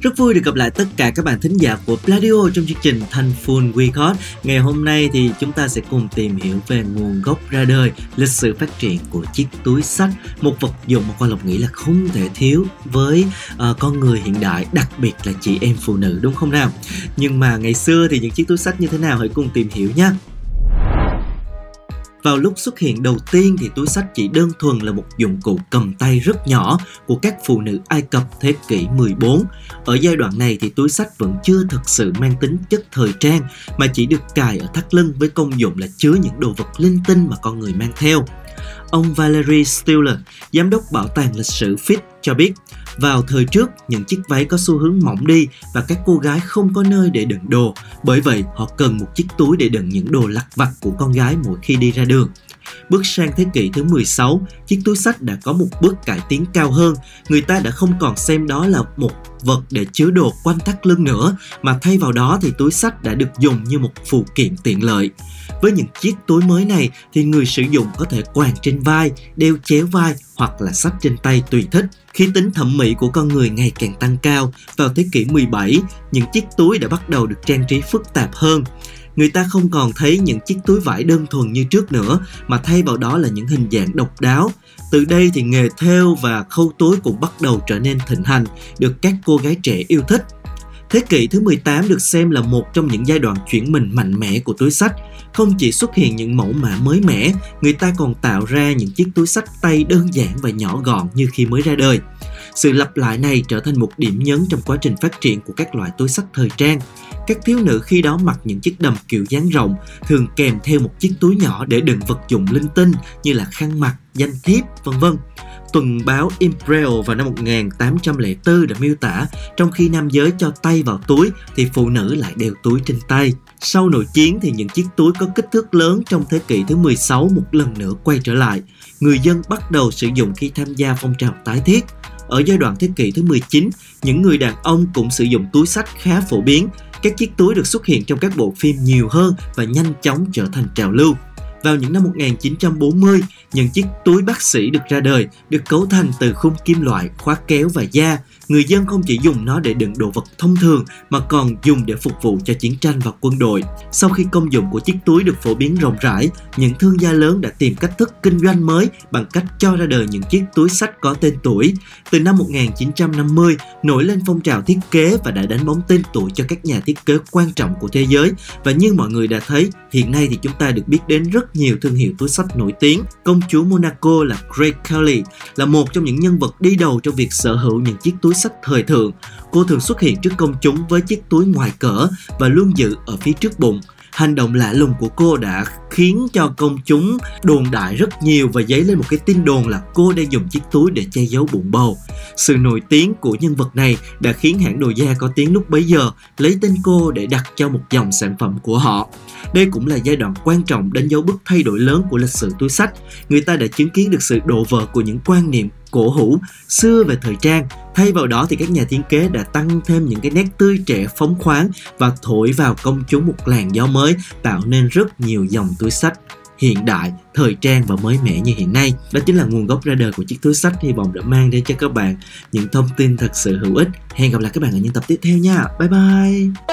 Rất vui được gặp lại tất cả các bạn thính giả của Pladio trong chương trình Thanh Full Record. Ngày hôm nay thì chúng ta sẽ cùng tìm hiểu về nguồn gốc ra đời, lịch sử phát triển của chiếc túi sách, một vật dụng mà Quang Lộc nghĩ là không thể thiếu với uh, con người hiện đại, đặc biệt là chị em phụ nữ đúng không nào? Nhưng mà ngày xưa thì những chiếc túi sách như thế nào hãy cùng tìm hiểu nhé. Vào lúc xuất hiện đầu tiên thì túi sách chỉ đơn thuần là một dụng cụ cầm tay rất nhỏ của các phụ nữ Ai Cập thế kỷ 14. Ở giai đoạn này thì túi sách vẫn chưa thực sự mang tính chất thời trang mà chỉ được cài ở thắt lưng với công dụng là chứa những đồ vật linh tinh mà con người mang theo. Ông Valery Stiller, giám đốc bảo tàng lịch sử Fitz cho biết, vào thời trước, những chiếc váy có xu hướng mỏng đi và các cô gái không có nơi để đựng đồ. Bởi vậy, họ cần một chiếc túi để đựng những đồ lặt vặt của con gái mỗi khi đi ra đường. Bước sang thế kỷ thứ 16, chiếc túi sách đã có một bước cải tiến cao hơn. Người ta đã không còn xem đó là một vật để chứa đồ quanh thắt lưng nữa, mà thay vào đó thì túi sách đã được dùng như một phụ kiện tiện lợi. Với những chiếc túi mới này thì người sử dụng có thể quàng trên vai, đeo chéo vai hoặc là sách trên tay tùy thích. Khi tính thẩm mỹ của con người ngày càng tăng cao, vào thế kỷ 17, những chiếc túi đã bắt đầu được trang trí phức tạp hơn. Người ta không còn thấy những chiếc túi vải đơn thuần như trước nữa mà thay vào đó là những hình dạng độc đáo. Từ đây thì nghề thêu và khâu túi cũng bắt đầu trở nên thịnh hành được các cô gái trẻ yêu thích. Thế kỷ thứ 18 được xem là một trong những giai đoạn chuyển mình mạnh mẽ của túi sách. Không chỉ xuất hiện những mẫu mã mới mẻ, người ta còn tạo ra những chiếc túi sách tay đơn giản và nhỏ gọn như khi mới ra đời. Sự lặp lại này trở thành một điểm nhấn trong quá trình phát triển của các loại túi sách thời trang. Các thiếu nữ khi đó mặc những chiếc đầm kiểu dáng rộng, thường kèm theo một chiếc túi nhỏ để đựng vật dụng linh tinh như là khăn mặt, danh thiếp, vân vân. Tuần báo Imperial vào năm 1804 đã miêu tả trong khi nam giới cho tay vào túi thì phụ nữ lại đeo túi trên tay. Sau nội chiến thì những chiếc túi có kích thước lớn trong thế kỷ thứ 16 một lần nữa quay trở lại. Người dân bắt đầu sử dụng khi tham gia phong trào tái thiết. Ở giai đoạn thế kỷ thứ 19, những người đàn ông cũng sử dụng túi sách khá phổ biến. Các chiếc túi được xuất hiện trong các bộ phim nhiều hơn và nhanh chóng trở thành trào lưu. Vào những năm 1940, những chiếc túi bác sĩ được ra đời, được cấu thành từ khung kim loại, khóa kéo và da. Người dân không chỉ dùng nó để đựng đồ vật thông thường mà còn dùng để phục vụ cho chiến tranh và quân đội. Sau khi công dụng của chiếc túi được phổ biến rộng rãi, những thương gia lớn đã tìm cách thức kinh doanh mới bằng cách cho ra đời những chiếc túi sách có tên tuổi. Từ năm 1950, nổi lên phong trào thiết kế và đã đánh bóng tên tuổi cho các nhà thiết kế quan trọng của thế giới. Và như mọi người đã thấy, hiện nay thì chúng ta được biết đến rất nhiều thương hiệu túi sách nổi tiếng. Công chúa Monaco là Grace Kelly là một trong những nhân vật đi đầu trong việc sở hữu những chiếc túi sách thời thượng. Cô thường xuất hiện trước công chúng với chiếc túi ngoài cỡ và luôn giữ ở phía trước bụng. Hành động lạ lùng của cô đã khiến cho công chúng đồn đại rất nhiều và dấy lên một cái tin đồn là cô đang dùng chiếc túi để che giấu bụng bầu. Sự nổi tiếng của nhân vật này đã khiến hãng đồ da có tiếng lúc bấy giờ lấy tên cô để đặt cho một dòng sản phẩm của họ. Đây cũng là giai đoạn quan trọng đánh dấu bước thay đổi lớn của lịch sử túi sách. Người ta đã chứng kiến được sự đổ vỡ của những quan niệm cổ hủ xưa về thời trang thay vào đó thì các nhà thiết kế đã tăng thêm những cái nét tươi trẻ phóng khoáng và thổi vào công chúng một làn gió mới tạo nên rất nhiều dòng túi sách hiện đại, thời trang và mới mẻ như hiện nay. Đó chính là nguồn gốc ra đời của chiếc túi sách hy vọng đã mang đến cho các bạn những thông tin thật sự hữu ích. Hẹn gặp lại các bạn ở những tập tiếp theo nha. Bye bye.